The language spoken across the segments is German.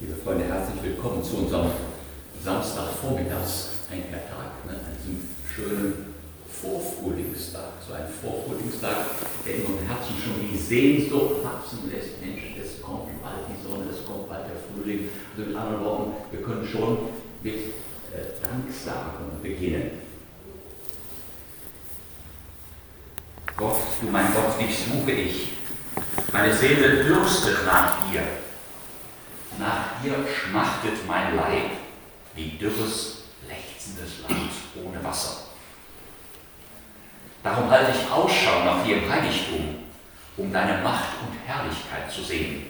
Liebe Freunde, herzlich willkommen zu unserem Samstagvormittags Einkehrtag, ne, an diesem schönen Vorfrühlingstag, so ein Vorfrühlingstag, der in unserem Herzen schon die Sehnsucht wachsen lässt. Mensch, es kommt bald die Sonne, es kommt bald der Frühling. Also mit anderen Worten, wir können schon mit äh, Danksagung beginnen. Gott, du mein Gott, dich suche ich. Meine Seele dürstet nach dir. Nach dir schmachtet mein Leib wie dürres, lechzendes Land ohne Wasser. Darum halte ich Ausschau nach dir im Heiligtum, um deine Macht und Herrlichkeit zu sehen.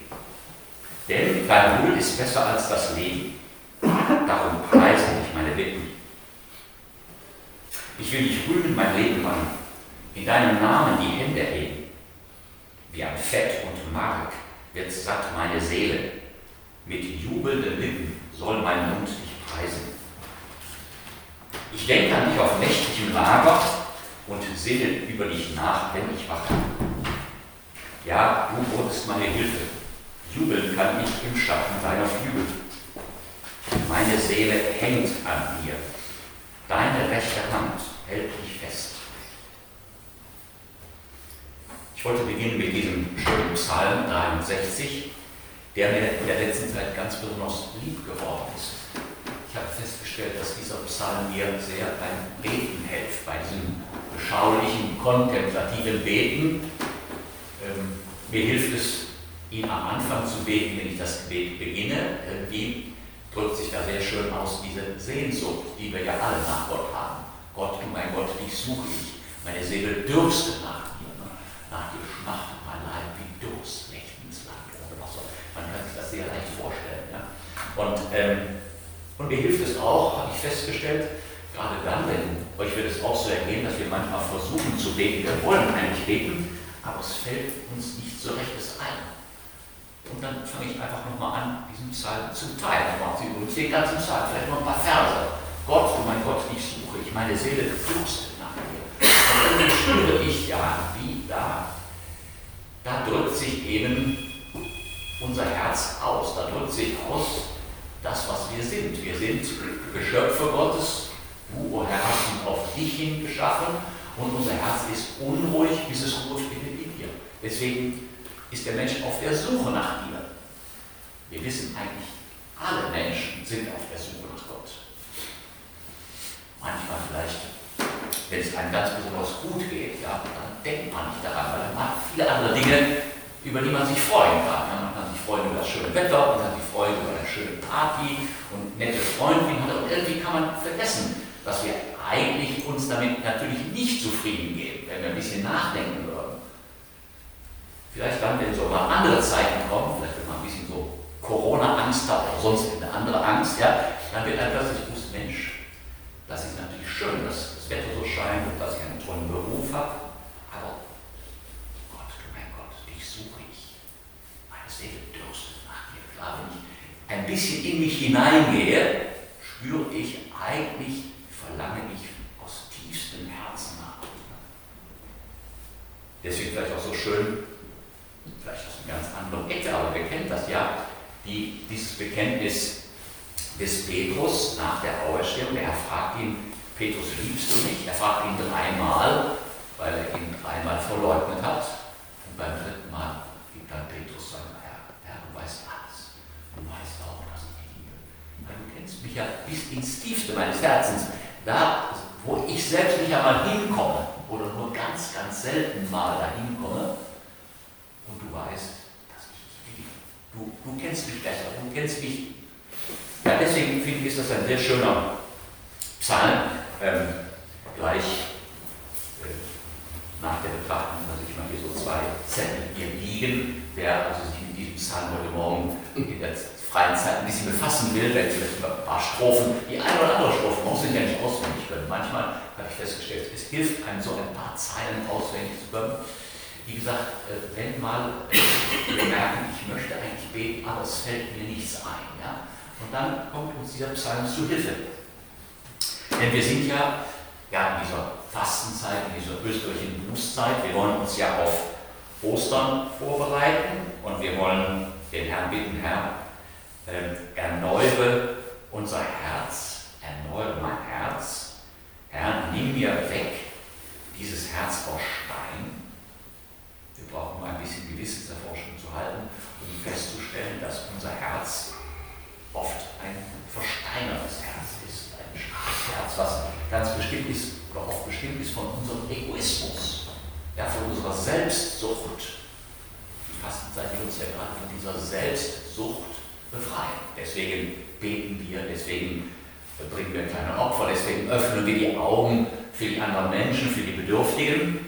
Denn dein Wohl ist besser als das Leben. Darum preise ich meine Lippen. Ich will dich rühmen mein Leben lang, in deinem Namen die Hände heben. Wie an Fett und Mark wird satt meine Seele mit jubelnden Lippen soll mein Mund dich preisen. Ich denke an dich auf nächtlichem Lager und sinne über dich nach, wenn ich wache. Ja, du wurdest meine Hilfe. Jubeln kann ich im Schatten deiner Flügel. Meine Seele hängt an dir. Deine rechte Hand hält mich fest. Ich wollte beginnen mit diesem schönen Psalm 63 der mir in der letzten Zeit ganz besonders lieb geworden ist. Ich habe festgestellt, dass dieser Psalm mir sehr beim Beten hilft, bei diesem beschaulichen, kontemplativen Beten. Ähm, mir hilft es, ihn am Anfang zu beten, wenn ich das Gebet beginne. Irgendwie drückt sich da sehr schön aus diese Sehnsucht, die wir ja alle nach Gott haben. Gott, du mein Gott, dich suche ich. Meine Seele dürstet nach dir. Nach dir schmachtet mein Leib wie Durst. Man kann sich das sehr leicht vorstellen. Ja? Und, ähm, und mir hilft es auch, habe ich festgestellt, gerade dann, wenn euch wird es auch so ergehen, dass wir manchmal versuchen zu beten, wir wollen eigentlich beten, aber es fällt uns nicht so rechtes ein. Und dann fange ich einfach nochmal an, diesen Psalm zu teilen. Dann macht sie übrigens den ganzen Psalm, vielleicht noch ein paar Verse. Gott, du mein Gott, ich suche ich, meine Seele geflucht nach dir. Und dann spüre ich ja, wie da, da drückt sich eben unser Herz aus. Da drückt sich aus das, was wir sind. Wir sind Geschöpfe Gottes. Du, o oh Herr, hast uns auf dich hin geschaffen und unser Herz ist unruhig, bis es Ruhe findet in dir. Deswegen ist der Mensch auf der Suche nach dir. Wir wissen eigentlich, alle Menschen sind auf der Suche nach Gott. Manchmal vielleicht, wenn es einem ganz besonders gut geht, ja, dann denkt man nicht daran, weil man hat viele andere Dinge, über die man sich freuen kann. Freuen über das schöne Wetter, man kann sich freuen über eine schöne Party und nette Freunde, die man hat. Und irgendwie kann man vergessen, dass wir eigentlich uns damit natürlich nicht zufrieden geben, wenn wir ein bisschen nachdenken würden. Vielleicht dann, wenn so mal andere Zeiten kommen, vielleicht wenn man ein bisschen so Corona-Angst hat oder sonst eine andere Angst, ja, dann wird einem plötzlich bewusst, Mensch, das ist natürlich schön, dass das Wetter so scheint und dass ich einen tollen Beruf habe. Bisschen in mich hineingehe, spüre ich eigentlich, verlange ich aus tiefstem Herzen nach. Deswegen vielleicht auch so schön, vielleicht aus einer ganz anderen Ecke, aber wir kennen das ja, die, dieses Bekenntnis des Petrus nach der Auferstehung. Er fragt ihn, Petrus, liebst du mich? Er fragt ihn dreimal, weil er ihn dreimal verleugnet hat. Und beim dritten Mal gibt dann Petrus sein mich ja bis ins Tiefste meines Herzens, da, wo ich einmal hinkomme oder nur ganz, ganz selten mal dahin komme, und du weißt, dass ich dich liebe. Du, du kennst mich besser, du kennst mich. Ja, deswegen finde ich, ist das ein sehr schöner Psalm, ähm, gleich äh, nach der Betrachtung, dass ich mal hier so zwei Zettel hier liegen, wer also sich mit diesem Psalm heute Morgen in der freien Zeit ein bisschen befassen will, wenn vielleicht ein paar Strophen, die eine oder andere Strophe, man muss sich ja nicht auswendig können. Manchmal habe ich festgestellt, es hilft einem so ein paar Zeilen auswendig zu können. Wie gesagt, äh, wenn mal wir merken, ich möchte eigentlich beten, aber es fällt mir nichts ein. Ja? Und dann kommt uns dieser Psalm zu Hilfe. Denn wir sind ja, ja in dieser Fastenzeit, in dieser österreichischen Bußzeit, wir wollen uns ja auf Ostern vorbereiten und wir wollen den Herrn bitten, Herr, ähm, erneuere unser Herz, erneuere mein Herz. Herr, nimm mir weg dieses Herz aus Stein. Wir brauchen nur ein bisschen Gewissenserforschung zu halten, um festzustellen, dass unser Herz oft ein versteinertes Herz ist, ein Herz, was ganz bestimmt ist oder oft bestimmt ist von unserem Egoismus, ja, von unserer Selbstsucht. Die Fastenzeit will uns ja gerade von dieser Selbstsucht befreien. Deswegen beten wir, deswegen bringen wir kleine Opfer, deswegen öffnen wir die Augen für die anderen Menschen, für die Bedürftigen.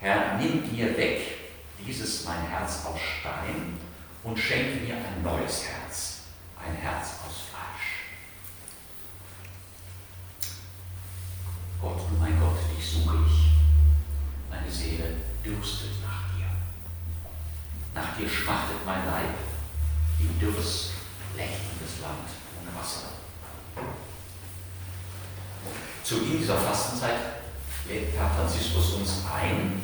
Herr, nimm dir weg dieses mein Herz aus Stein und schenke mir ein neues Herz, ein Herz aus Fleisch. Gott, du mein Gott, dich suche ich. Meine Seele dürstet nach dir. Nach dir schmachtet mein Leib, wie dürres, lächelndes Land ohne Wasser. Zu Beginn dieser Fastenzeit lädt Herr Franziskus uns ein,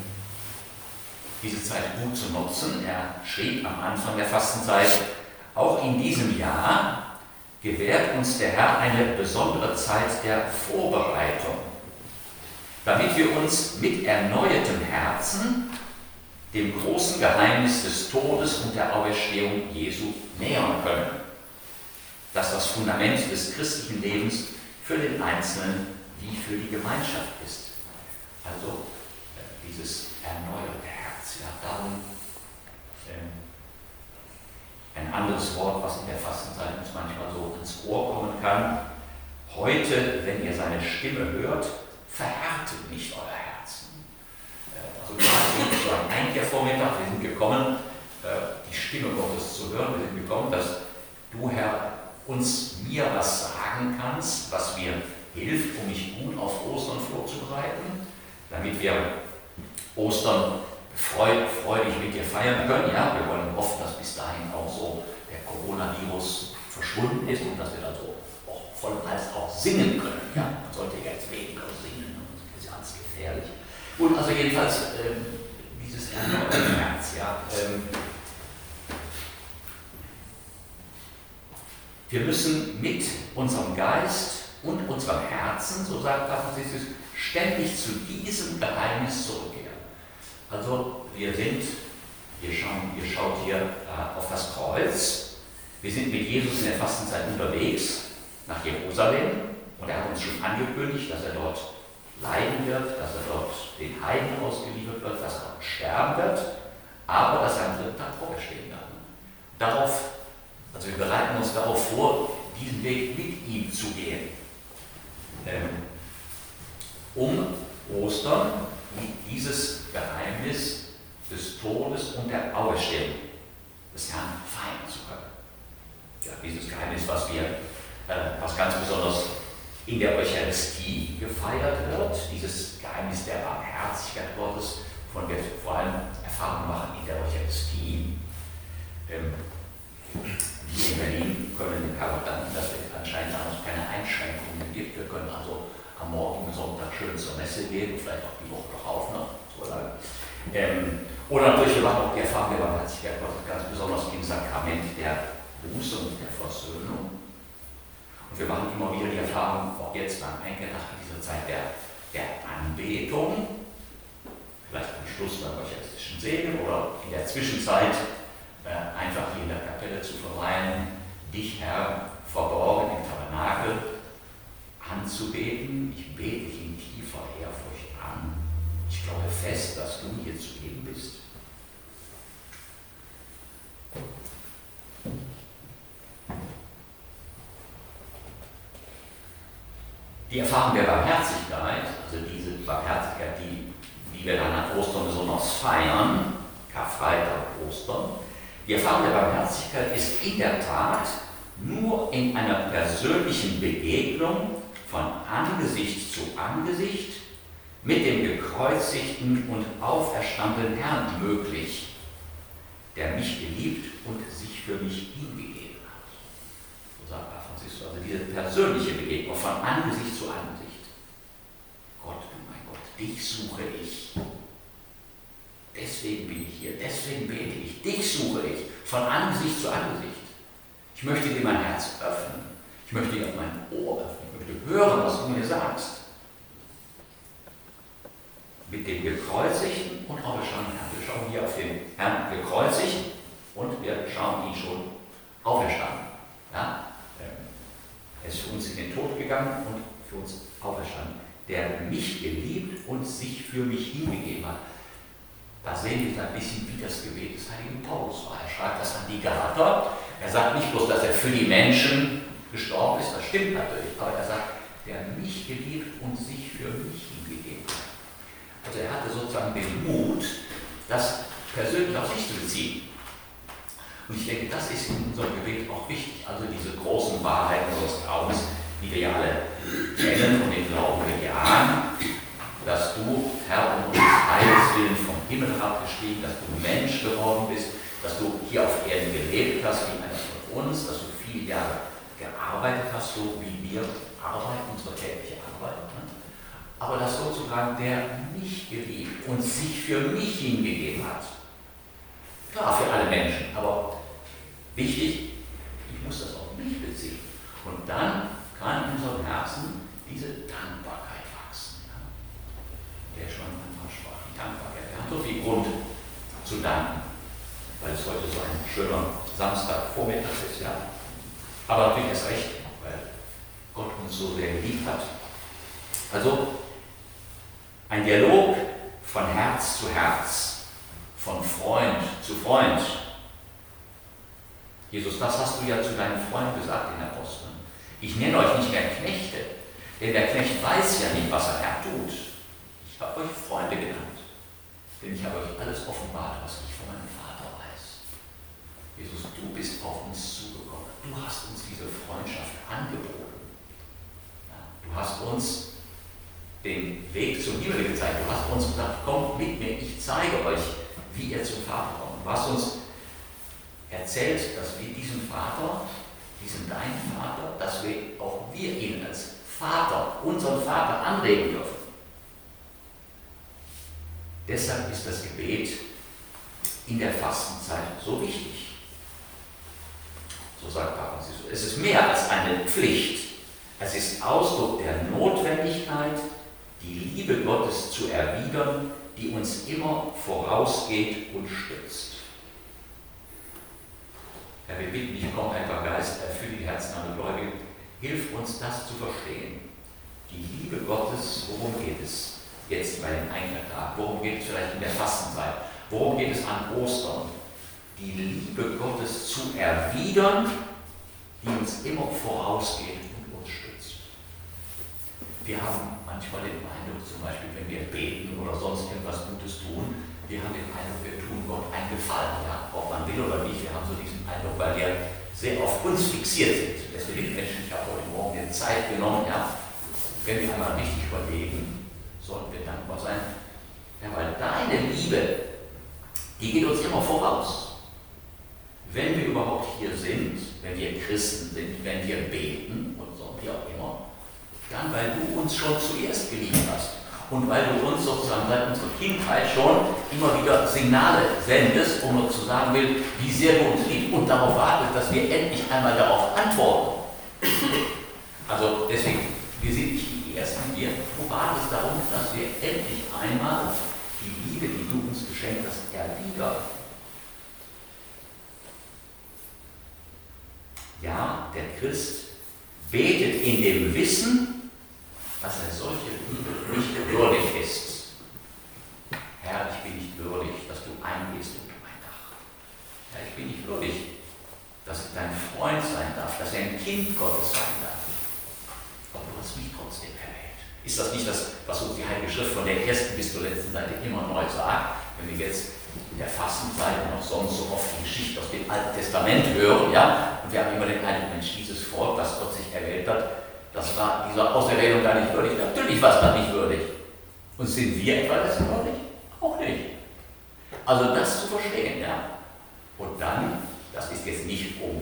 diese Zeit gut zu nutzen. Er schrieb am Anfang der Fastenzeit, auch in diesem Jahr gewährt uns der Herr eine besondere Zeit der Vorbereitung, damit wir uns mit erneuertem Herzen dem großen Geheimnis des Todes und der Auferstehung Jesu nähern können, das das Fundament des christlichen Lebens für den Einzelnen wie für die Gemeinschaft ist. Also äh, dieses erneuerte Herz. Ja, darum ähm, ein anderes Wort, was in der Fastenzeit uns manchmal so ins Ohr kommen kann. Heute, wenn ihr seine Stimme hört, verhärtet nicht euer Herzen. Äh, also gerade so ein Einkehrvormittag, wir sind gekommen, äh, die Stimme Gottes zu hören, wir sind gekommen, dass du, Herr, uns mir was sagen kannst, was mir hilft, um mich gut auf Ostern vorzubereiten, damit wir Ostern freudig, mit dir feiern können. Ja, wir wollen hoffen, dass bis dahin auch so der Coronavirus verschwunden ist und dass wir dann so auch voll Hals auch singen können. Ja, man sollte jetzt weniger singen, das ist ganz gefährlich. Und also jedenfalls ähm, dieses Herz, ja. Ähm, wir müssen mit unserem Geist und unserem Herzen, so sagt Franziskus, ständig zu diesem Geheimnis zurückkehren. Also wir sind, ihr, schauen, ihr schaut hier äh, auf das Kreuz, wir sind mit Jesus in der Fastenzeit unterwegs nach Jerusalem und er hat uns schon angekündigt, dass er dort leiden wird, dass er dort den Heiden ausgeliefert wird, dass er dort sterben wird, aber dass er am dritten Tag auferstehen wird. Darauf, also wir bereiten uns darauf vor, diesen Weg mit ihm zu gehen ähm, um Ostern dieses Geheimnis des Todes und der Auferstehung des Herrn feiern zu können. Ja, dieses Geheimnis, was wir, äh, was ganz besonders in der Eucharistie gefeiert wird, dieses Geheimnis der Barmherzigkeit Gottes, von der wir vor allem Erfahrung machen in der Eucharistie. Ähm, in Berlin können dem Herrn danken, dass es anscheinend noch keine Einschränkungen gibt. Wir können also am morgigen Sonntag schön zur Messe gehen, vielleicht auch die Woche darauf noch, so lange. Ähm, oder natürlich, wir auch die Erfahrung der Barmherzigkeit ganz besonders im Sakrament der Buße und der Versöhnung. Und wir machen immer wieder die Erfahrung, auch jetzt beim Eingedacht in dieser Zeit der, der Anbetung, vielleicht am Schluss beim eucharistischen Segen oder in der Zwischenzeit einfach hier in der Kapelle zu verweilen, dich, Herr, verborgen im Tabernakel anzubeten. Ich bete dich in tiefer Ehrfurcht an. Ich glaube fest, dass du hier zu geben bist. Die Erfahrung der Barmherzigkeit, also diese Barmherzigkeit, die, die wir dann an Ostern besonders feiern, Karfreitag, Ostern, die Erfahrung der Barmherzigkeit ist in der Tat nur in einer persönlichen Begegnung von Angesicht zu Angesicht mit dem gekreuzigten und auferstandenen Herrn möglich, der mich geliebt und sich für mich hingegeben hat. So sagt Papst Franziskus, also diese persönliche Begegnung von Angesicht zu Angesicht. Gott, du mein Gott, dich suche ich. Deswegen bin ich hier, deswegen bete ich, dich suche ich von Angesicht zu Angesicht. Ich möchte dir mein Herz öffnen. Ich möchte dir mein Ohr öffnen. Ich möchte hören, was du mir sagst. Mit dem gekreuzigten und auferstandenen Herrn. Wir schauen hier auf den Herrn gekreuzigt und wir schauen ihn schon auferstanden. Ja? Ähm, er ist für uns in den Tod gegangen und für uns auferstanden. Der mich geliebt und sich für mich hingegeben hat. Da sehen wir ein bisschen, wie das Gebet des heiligen Paulus war. Er schreibt das an die Galater. Er sagt nicht bloß, dass er für die Menschen gestorben ist, das stimmt natürlich, aber er sagt, der mich geliebt und sich für mich hingegeben hat. Also er hatte sozusagen den Mut, das persönlich auf sich zu beziehen. Und ich denke, das ist in unserem Gebet auch wichtig. Also diese großen Wahrheiten unseres Glaubens, die wir alle kennen und den Glauben bejahen, dass du, Herr, um uns Heils willen vom Himmel herabgestiegen, dass du Mensch geworden bist, dass du hier auf Erden gelebt hast wie einer von uns, dass du viele Jahre gearbeitet hast, so wie wir arbeiten, unsere tägliche Arbeit. Ne? Aber dass sozusagen der mich geliebt und sich für mich hingegeben hat. Klar, für alle Menschen, aber wichtig, ich muss das auf mich beziehen. Und dann kann in unserem Herzen diese Dankbarkeit wachsen. Ja? Der schon einmal sprach, die Dankbarkeit. Wir haben so viel Grund zu danken, weil es heute so ein schöner Samstagvormittag ist. Ja? Aber natürlich erst recht, weil Gott uns so sehr geliebt hat. Also ein Dialog von Herz zu Herz, von Freund zu Freund. Jesus, das hast du ja zu deinem Freund gesagt in der Aposteln. Ich nenne euch nicht mehr Knechte, denn der Knecht weiß ja nicht, was er Herr tut. Ich habe euch Freunde genannt, denn ich habe euch alles offenbart, was ich von meinem Vater weiß. Jesus, du bist auf uns zugekommen. Du hast uns diese Freundschaft angeboten. Du hast uns den Weg zum Himmel gezeigt. Du hast uns gesagt, kommt mit mir, ich zeige euch, wie ihr zum Vater kommt. Du hast uns erzählt, dass wir diesen Vater, diesen deinen Vater, dass wir auch wir ihn als Vater, unseren Vater anregen dürfen. Deshalb ist das Gebet in der Fastenzeit so wichtig. So sagt Papa Es ist mehr als eine Pflicht. Es ist Ausdruck der Notwendigkeit, die Liebe Gottes zu erwidern, die uns immer vorausgeht und stützt. Herr, wir bitten dich, komm, Heiliger Geist, erfülle die Herzen aller Gläubigen, hilf uns das zu verstehen. Die Liebe Gottes, worum geht es jetzt bei dem Einkertag? Worum geht es vielleicht in der Fastenzeit? Worum geht es an Ostern? Die Liebe Gottes zu erwidern, die uns immer vorausgeht und uns stützt. Wir haben manchmal den Eindruck, zum Beispiel, wenn wir beten oder sonst etwas Gutes tun, wir haben den Eindruck, wir tun Gott einen Gefallen, ja, ob man will oder nicht. Wir haben so diesen Eindruck, weil wir sehr auf uns fixiert sind. Deswegen Menschen, ich habe heute Morgen die Zeit genommen, ja, wenn wir einmal richtig überlegen, sollten wir dankbar sein, ja, weil deine Liebe, die geht uns immer voraus. Wenn wir überhaupt hier sind, wenn wir Christen sind, wenn wir beten und so, wie auch immer, dann weil du uns schon zuerst geliebt hast und weil du uns sozusagen seit unserer Kindheit schon immer wieder Signale sendest, um uns zu sagen will, wie sehr du uns liebst und darauf wartet, dass wir endlich einmal darauf antworten. Also deswegen, wir sind nicht die Ersten hier, du wartest darum, dass wir endlich einmal die Liebe, die du uns geschenkt hast, erwidern. Ja, der Christ betet in dem Wissen, dass er solche Liebe nicht würdig ist. Herr, ich bin nicht würdig, dass du eingehst unter mein Dach. Herr, ich bin nicht würdig, dass ich dein Freund sein darf, dass ich ein Kind Gottes sein darf. Aber du hast mich trotzdem erwählt. Ist das nicht das, was uns die Heilige Schrift von der ersten bis zur letzten Seite immer neu sagt? Wenn wir jetzt in der Fastenzeit noch sonst so oft die Geschichte aus dem Alten Testament hören, ja, und wir haben immer den Eindruck, Mensch, dieses Volk, das Gott sich erwählt hat, das war dieser Auserwählung gar nicht würdig. Natürlich war es da nicht würdig. Und sind wir etwa dessen würdig? Auch nicht. Also das zu verstehen, ja. Und dann, das ist jetzt nicht um,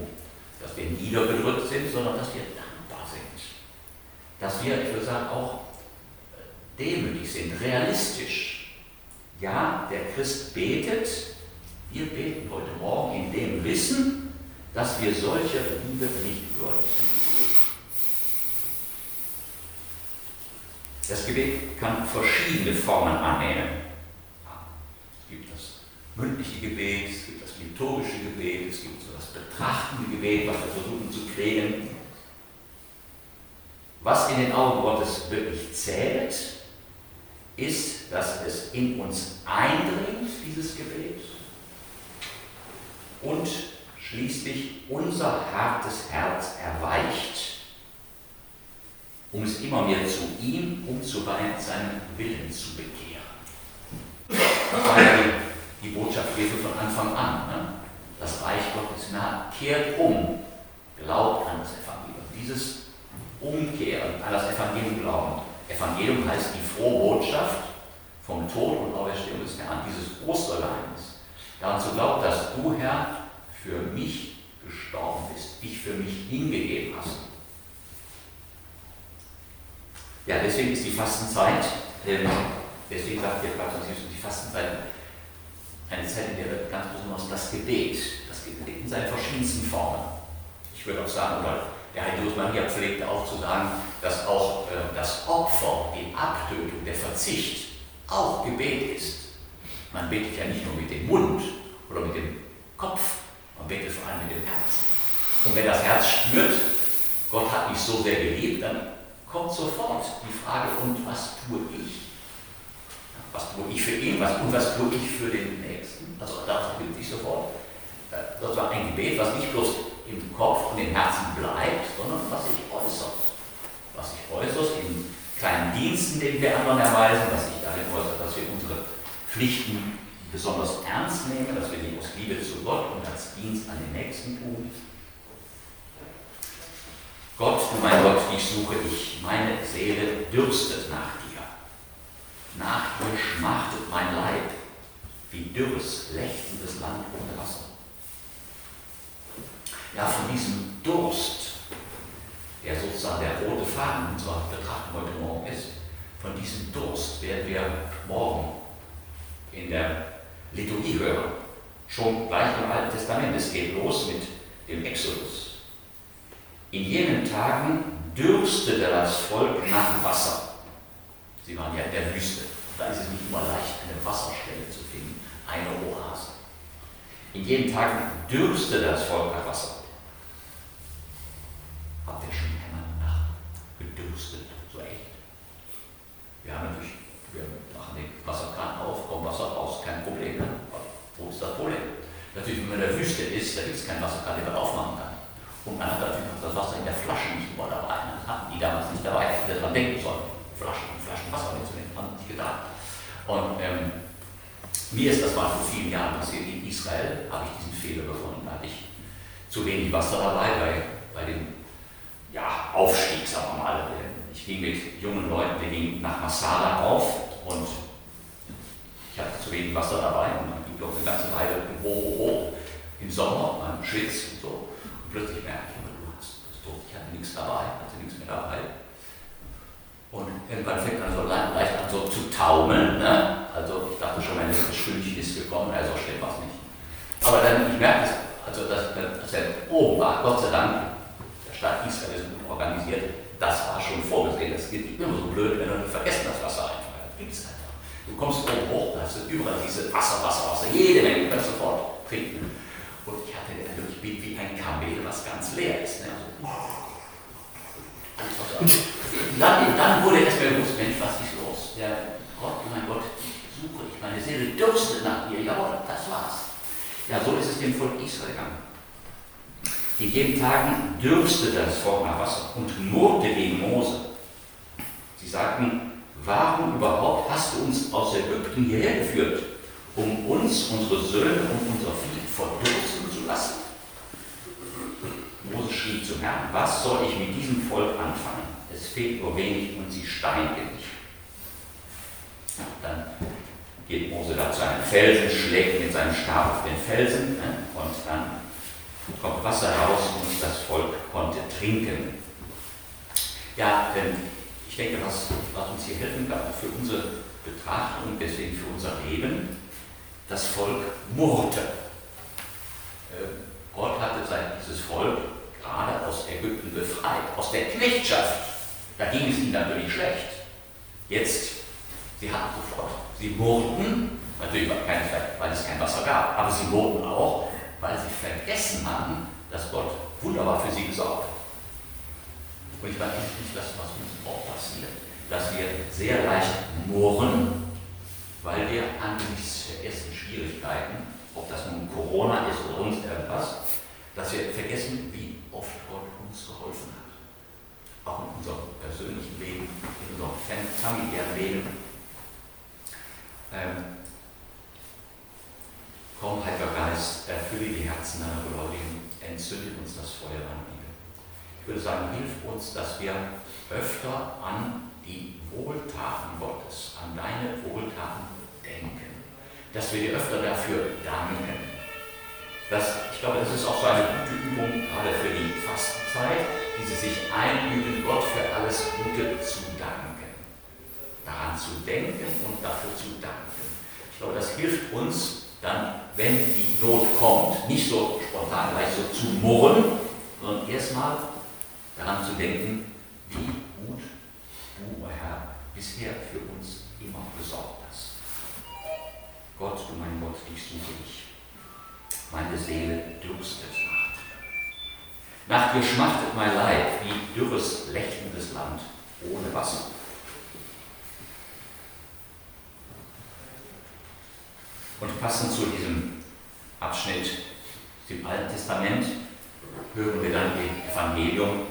dass wir niedergedrückt sind, sondern dass wir dankbar sind. Dass wir, ich würde sagen, auch demütig sind, realistisch. Ja, der Christ betet, wir beten heute Morgen in dem Wissen, dass wir solcher Liebe nicht würdig sind. Das Gebet kann verschiedene Formen annehmen. Es gibt das mündliche Gebet, es gibt das liturgische Gebet, es gibt so das betrachtende Gebet, was wir versuchen zu pflegen. Was in den Augen Gottes wirklich zählt, ist, dass es in uns eindringt, dieses Gebet, und schließlich unser hartes Herz erweicht, um es immer mehr zu ihm, um zu seinem Willen zu bekehren. Das war ja die, die Botschaft Jesu von Anfang an. Ne? Das Reich Gottes nah, kehrt um, glaubt an das Evangelium. Dieses Umkehren, an das Evangelium glauben. Evangelium heißt die frohe Botschaft vom Tod und Auferstehung des Herrn, dieses Ostergeheimnis. Daran zu glauben, dass du, Herr, für mich gestorben bist, dich für mich hingegeben hast. Ja, deswegen ist die Fastenzeit, ähm, deswegen sagt der Papst die Fastenzeit eine Zeit, in der wird ganz besonders das Gebet, das Gebet in seinen verschiedensten Formen. Ich würde auch sagen, oder der Heilige Maria pflegte auch zu sagen, dass auch äh, das Opfer, die Abtötung, der Verzicht auch Gebet ist. Man betet ja nicht nur mit dem Mund oder mit dem Kopf, man betet vor allem mit dem Herzen. Und wenn das Herz spürt, Gott hat mich so sehr geliebt, dann kommt sofort die Frage, und was tue ich? Was tue ich für ihn was, und was tue ich für den Nächsten? Also das gibt sich sofort. Das war ein Gebet, was nicht bloß im Kopf und im Herzen bleibt, sondern was sich äußert. Was sich äußert in kleinen Diensten, den wir anderen erweisen, was sich darin äußert, dass wir unsere Pflichten besonders ernst nehmen, dass wir die aus Liebe zu Gott und als Dienst an den Nächsten tun. Gott, du mein Gott, dich suche ich, meine Seele dürstet nach dir. Nach dir schmachtet mein Leib, wie dürres, lechzendes Land ohne Wasser. Ja, von diesem Durst, der sozusagen der rote Faden unserer Betrachtung heute Morgen ist, von diesem Durst werden wir morgen in der Liturgie hören. Schon gleich im Alten Testament. Es geht los mit dem Exodus. In jenen Tagen dürstete das Volk nach Wasser. Sie waren ja in der Wüste. Da ist es nicht immer leicht, eine Wasserstelle zu finden, eine Oase. In jenen Tagen dürstete das Volk nach Wasser. Ihr schon einmal nach gedürstet? So echt? Wir haben natürlich wir machen den Wasserkran auf, kommt Wasser raus, kein Problem. Ne? Wo ist das Problem? Natürlich, wenn man in der Wüste ist, da gibt es keinen Wasserkran, den man aufmachen kann. Und man hat natürlich auch das Wasser in der Flasche nicht immer dabei. Ne? Hatten die damals nicht dabei, hätten wir daran denken sollen. Flaschen, Flaschen Wasser mitzunehmen, haben die getan. Und ähm, mir ist das mal vor vielen Jahren passiert. In Israel habe ich diesen Fehler gefunden. Da hatte ich zu wenig Wasser dabei bei, bei dem ja, Aufstieg, sagen wir mal, ich ging mit jungen Leuten, wir gingen nach Masala auf und ich hatte zu wenig Wasser dabei und man ging doch eine ganze Weile hoch, hoch, hoch im Sommer, man schwitzt und so. Und plötzlich merkte ich, du hast ich hatte nichts dabei, hatte nichts mehr dabei. Und irgendwann fängt man so leicht an so zu taumeln. Ne? Also ich dachte schon, mein letztes Stündchen ist gekommen, also stimmt was nicht. Aber dann, ich merkte, also dass, dass er oben war, Gott sei Dank, der Staat Israel organisiert, das war schon vorgesehen. Das geht immer so blöd, wenn du vergessen das Wasser einfach. Das gibt es einfach. Du kommst oben hoch, da hast du überall diese Wasser, Wasser, Wasser, jede Menge, kannst sofort trinken. Und ich hatte den Eindruck, ich bin wie ein Kamel, was ganz leer ist. Ne? Also, dann, dann wurde erst mal bewusst, Mensch, was ist los? Der Gott, oh mein Gott, ich suche dich, meine Seele dürstet nach dir. Jawohl, das war's. Ja, so ist es dem Volk Israel gegangen. In jenen Tagen dürstete das Volk nach Wasser und murrte gegen Mose. Sie sagten, warum überhaupt hast du uns aus Ägypten hierher geführt, um uns, unsere Söhne und unser Vieh verdursten zu lassen? Mose schrie zum Herrn, was soll ich mit diesem Volk anfangen? Es fehlt nur wenig und sie steinigen mich. Dann geht Mose da zu einem Felsen, schlägt mit seinem Stab auf den Felsen ne, und dann kommt Wasser raus und das Volk konnte trinken. Ja, denn ich denke, was, was uns hier helfen kann für unsere Betrachtung, deswegen für unser Leben, das Volk murrte. Äh, Gott hatte sein, dieses Volk gerade aus Ägypten befreit, aus der Knechtschaft. Da ging es ihnen natürlich schlecht. Jetzt, sie hatten sofort, sie murrten, natürlich weil es kein Wasser gab, aber sie murrten auch, weil sie vergessen haben, dass Gott wunderbar für sie gesorgt hat. Und ich weiß nicht, das, was uns auch passiert, dass wir sehr leicht murren, weil wir angesichts der ersten Schwierigkeiten, ob das nun Corona ist oder sonst irgendwas, dass wir vergessen, wie oft Gott uns geholfen hat. Auch in unserem persönlichen Leben, in unserem familiären Leben. Ähm, komm, Heiliger Geist, die Herzen deiner Gläubigen, entzünde uns das Feuer an Liebe. Ich würde sagen, hilf uns, dass wir öfter an die Wohltaten Gottes, an deine Wohltaten denken. Dass wir dir öfter dafür danken. Das, ich glaube, das ist auch so eine gute Übung, gerade für die Fastenzeit, diese sich einüben, Gott für alles Gute zu danken. Daran zu denken und dafür zu danken. Ich glaube, das hilft uns dann, wenn die Not kommt, nicht so spontan gleich so zu murren, sondern erstmal daran zu denken, wie gut du, Herr, bisher für uns immer gesorgt hast. Gott, du mein Gott, ich suche dich. Meine Seele dürstet nach dir. Nach dir schmachtet mein Leib wie dürres, lächelndes Land ohne Wasser. Und passend zu diesem Abschnitt im Alten Testament hören wir dann im Evangelium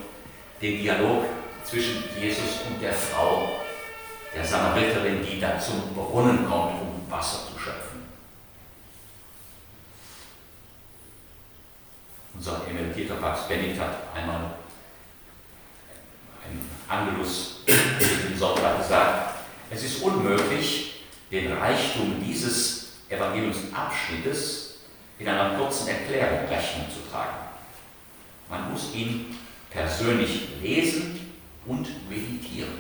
den Dialog zwischen Jesus und der Frau, der Samariterin, die da zum Brunnen kommt, um Wasser zu schöpfen. Unser emeritierter Papst Benedikt hat einmal ein Angelus im Sonntag gesagt, es ist unmöglich, den Reichtum dieses Evangeliumsabschnittes in einer kurzen Erklärung Rechnung zu tragen. Man muss ihn persönlich lesen und meditieren.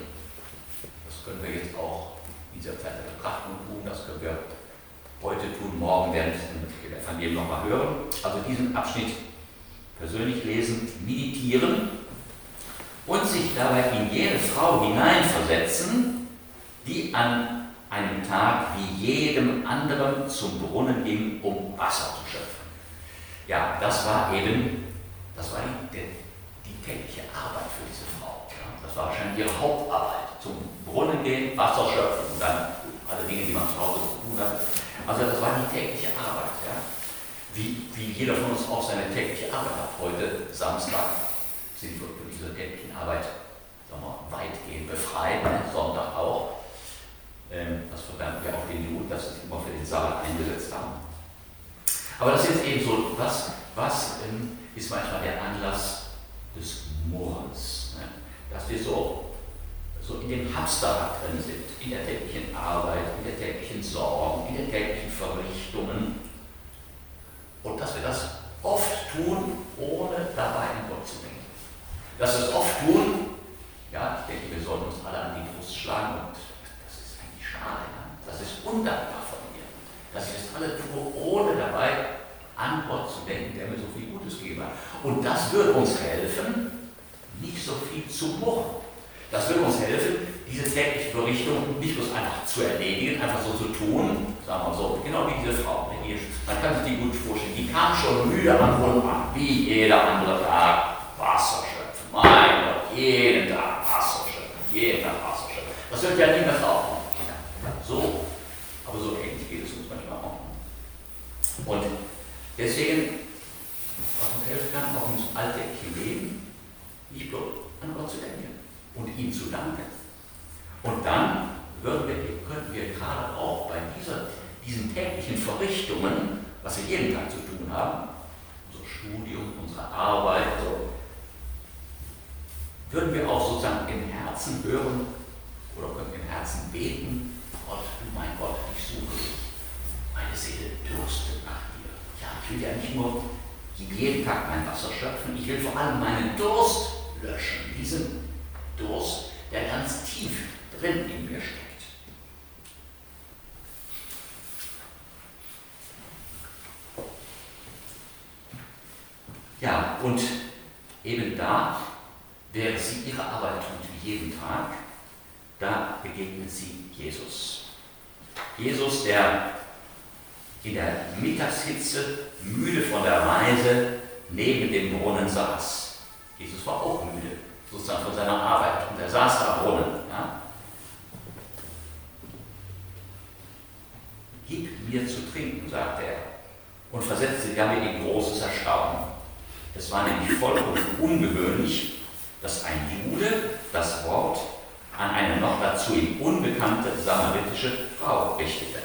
Das können wir jetzt auch in dieser Zeit der Betrachtung tun, das können wir heute tun, morgen werden wir das Evangelium nochmal hören. Also diesen Abschnitt persönlich lesen, meditieren und sich dabei in jede Frau hineinversetzen, die an einem Tag wie jedem anderen zum Brunnen ging, um Wasser zu schöpfen. Ja, das war eben, das war die, die tägliche Arbeit für diese Frau. Das war wahrscheinlich ihre Hauptarbeit. Zum Brunnen gehen, Wasser schöpfen und dann alle Dinge, die man zu Hause zu tun hat. Also das war die tägliche Arbeit. Ja. Wie, wie jeder von uns auch seine tägliche Arbeit hat. Heute Samstag sind wir für diese täglichen Arbeit sagen wir, weitgehend befreit, ne? Sonntag auch. Ähm, das verdanken wir auch den Juden, dass sie sich immer für den Sabbat eingesetzt haben. Aber das ist jetzt eben so, was, was ähm, ist manchmal der Anlass des Murrens? Ne? Dass wir so, so in dem Hamsterrad drin sind, in der täglichen Arbeit, in der täglichen Sorgen, in den täglichen Verrichtungen. Und dass wir das oft tun, ohne dabei an Gott zu denken. Dass wir es oft tun, ja, ich denke, wir sollten uns alle an die Brust schlagen und schade. Das ist undankbar von mir, dass ich das alle tue, ohne dabei an Gott zu denken, der mir so viel Gutes gegeben hat. Würde uns helfen, nicht so viel zu murren. Das würde uns helfen, diese tägliche Berichtung nicht bloß einfach zu erledigen, einfach so zu tun, sagen wir so, genau wie diese Frau. Man kann sich die gut vorstellen, die kam schon müde an, wie jeder andere Tag Wasser schöpfen. Mein Gott, jeden Tag Wasser schöpfen, jeden Tag Wasser schöpfen. Das wird ja nie mehr auch. So, aber so ähnlich geht es uns manchmal auch. Und deswegen, was uns helfen kann, auch ins alltägliche Leben, nicht bloß an Gott zu denken und ihm zu danken. Und dann würden wir, könnten wir gerade auch bei dieser, diesen täglichen Verrichtungen, was wir jeden Tag zu tun haben, unser Studium, unsere Arbeit, so, würden wir auch sozusagen im Herzen hören oder können im Herzen beten, Gott, du mein Gott, ich suche dich. Meine Seele dürstet nach dir. Ja, ich will ja nicht nur jeden Tag mein Wasser schöpfen, ich will vor allem meinen Durst löschen. Diesen Durst, der ganz tief drin in mir steckt. Und eben da, während sie ihre Arbeit tut, wie jeden Tag, da begegnet sie Jesus. Jesus, der in der Mittagshitze, müde von der Reise, neben dem Brunnen saß. Jesus war auch müde, sozusagen von seiner Arbeit, und er saß da am Brunnen. Ja? Gib mir zu trinken, sagte er, und versetzte damit in großes Erstaunen. Es war nämlich vollkommen ungewöhnlich, dass ein Jude das Wort an eine noch dazu ihm unbekannte samaritische Frau richtete.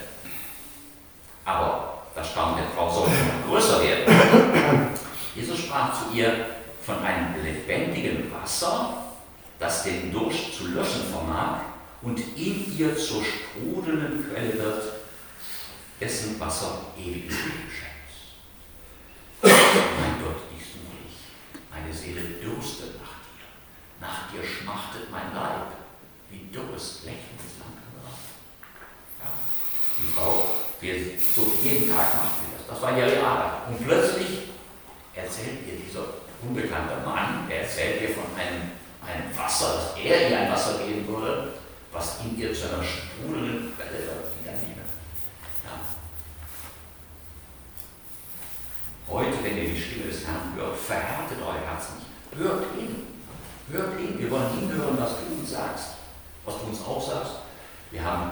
Aber das Staunen der Frau sollte noch größer werden. Jesus sprach zu ihr von einem lebendigen Wasser, das den Durst zu löschen vermag und in ihr zur sprudelnden Quelle wird, dessen Wasser ewig schenkt. mein Gott, dich suche ich. Meine Seele dürstet nach dir. Nach dir schmachtet mein Leib, wie dürres, lächelndes Land ja, Die Frau, wir, so jeden Tag macht sie das. Das war ihre Arbeit. Und plötzlich erzählt ihr dieser unbekannte Mann, er erzählt ihr von einem, einem Wasser, dass er ihr ein Wasser geben würde, was in ihr zu einer sprudelnden Quelle wiedernehme. Ja. Heute, wenn ihr die Stimme des Herrn hört, verhärtet euer Herz nicht. Hört hin. Hört hin. Wir wollen hinhören, was du uns sagst, was du uns auch sagst. Wir haben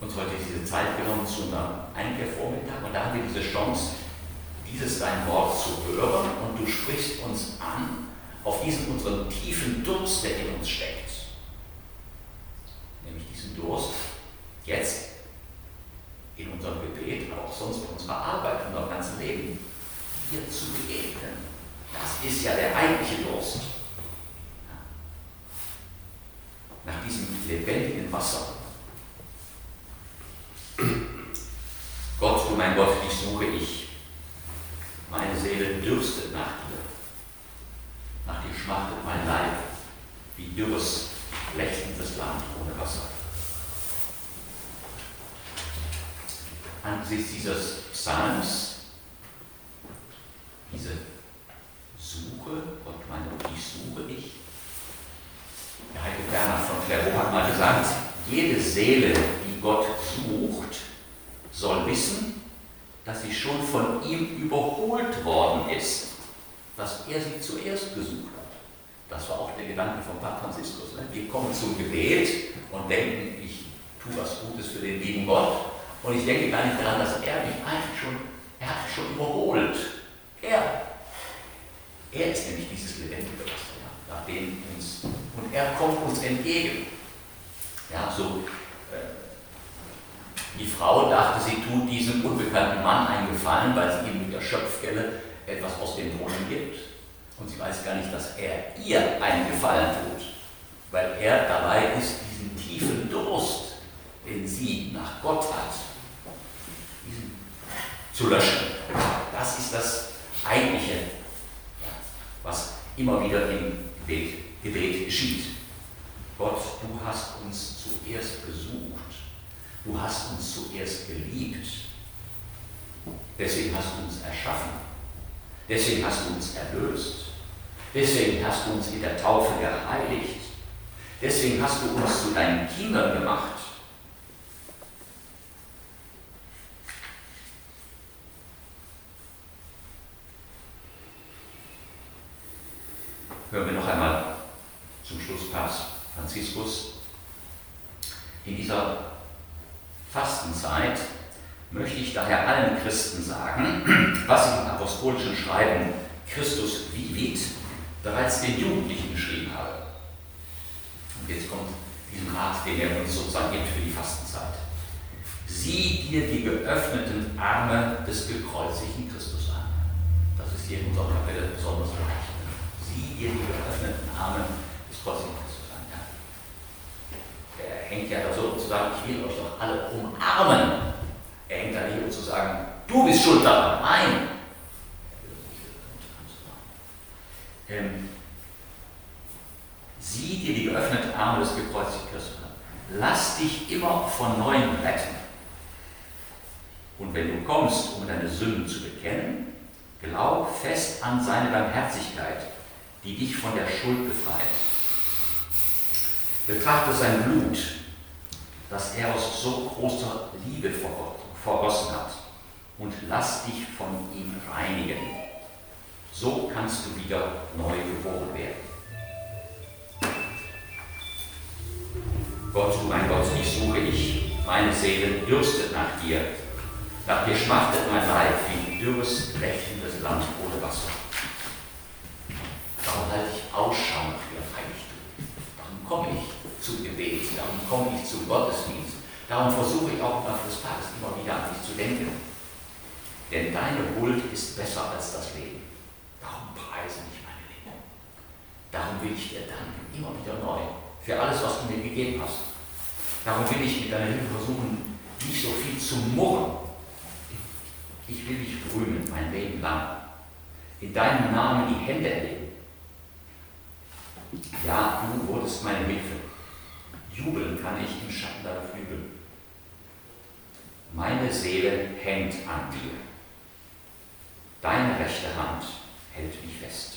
uns heute diese Zeit genommen zu einem Einkehrvormittag und da haben wir diese Chance, dieses dein Wort zu hören und du sprichst uns an auf diesen unseren tiefen Durst, der in uns steckt. Nämlich diesen Durst jetzt in unserem Gebet, aber auch sonst bei unserer Arbeit, in unserem ganzen Leben, dir zu begegnen. Das ist ja der eigentliche Durst. Nach diesem lebendigen Wasser. Gott, du mein Gott, dich suche ich. Meine Seele dürstet nach dir. Nach dir schmachtet mein Leib, wie dürres, lechzendes Land ohne Wasser. Angesichts dieses Psalms, diese Suche, Gott meine, die suche ich. Der heilige Bernhard von Clairvaux hat mal gesagt, jede Seele, die Gott sucht, soll wissen, dass sie schon von ihm überholt worden ist, dass er sie zuerst gesucht hat. Das war auch der Gedanke von Papst Franziskus. Ne? Wir kommen zum Gebet und denken, ich tue was Gutes für den lieben Gott. Und ich denke gar nicht daran, dass er mich eigentlich schon, er hat mich schon überholt. Er. Er ist nämlich dieses lebendige Wasser, ja, nach dem uns, und er kommt uns entgegen. Ja, so die Frau dachte, sie tut diesem unbekannten Mann einen Gefallen, weil sie ihm mit der Schöpfgelle etwas aus dem Brunnen gibt. Und sie weiß gar nicht, dass er ihr einen Gefallen tut, weil er dabei ist, diesen tiefen Durst, den sie nach Gott zu löschen. Das ist das Eigentliche, was immer wieder im Gebet, Gebet geschieht. Gott, du hast uns zuerst besucht Du hast uns zuerst geliebt. Deswegen hast du uns erschaffen. Deswegen hast du uns erlöst. Deswegen hast du uns in der Taufe geheiligt. Deswegen hast du uns zu deinen Kindern gemacht. Hören wir noch einmal zum Schluss Papst Franziskus. In dieser Fastenzeit möchte ich daher allen Christen sagen, was ich im apostolischen Schreiben Christus vivit bereits den Jugendlichen geschrieben habe. Und jetzt kommt diesen Rat, den er uns sozusagen gibt für die Fastenzeit. Sieh dir die geöffneten Arme des gekreuzigten Christus an. Das ist hier in unserer Kapelle besonders leicht. Sieh dir die geöffneten Arme des gekreuzigten er hängt ja da so, zu sagen, ich will euch doch alle umarmen. Er hängt da nicht, um zu sagen, du bist schuld daran. Nein. Ähm, sieh dir Arme des gekreuzigten Christus an. Lass dich immer von neuem retten. Und wenn du kommst, um deine Sünden zu bekennen, Glaub fest an seine Barmherzigkeit, die dich von der Schuld befreit. Betrachte sein Blut, das er aus so großer Liebe vergossen hat, und lass dich von ihm reinigen. So kannst du wieder neu geboren werden. Gott, du mein Gott, dich suche ich, meine Seele dürstet nach dir. Nach dir schmachtet mein Leib wie dürres, lechtendes Land ohne Wasser. Darum halte ich Ausschau nach dir, Heiligtum. Darum komme ich zum Gebet, darum komme ich zum Gottesdienst. Darum versuche ich auch nach des Tages immer wieder an dich zu denken. Denn deine Huld ist besser als das Leben. Darum preise ich meine Liebe. Darum will ich dir danken, immer wieder neu, für alles, was du mir gegeben hast. Darum will ich mit deiner Hilfe versuchen, nicht so viel zu murren. Ich will dich rühmen mein Leben lang. In deinem Namen die Hände erleben. Ja, du wurdest meine Hilfe. Jubeln kann ich im Schatten deiner Flügel. Meine Seele hängt an dir. Deine rechte Hand hält mich fest.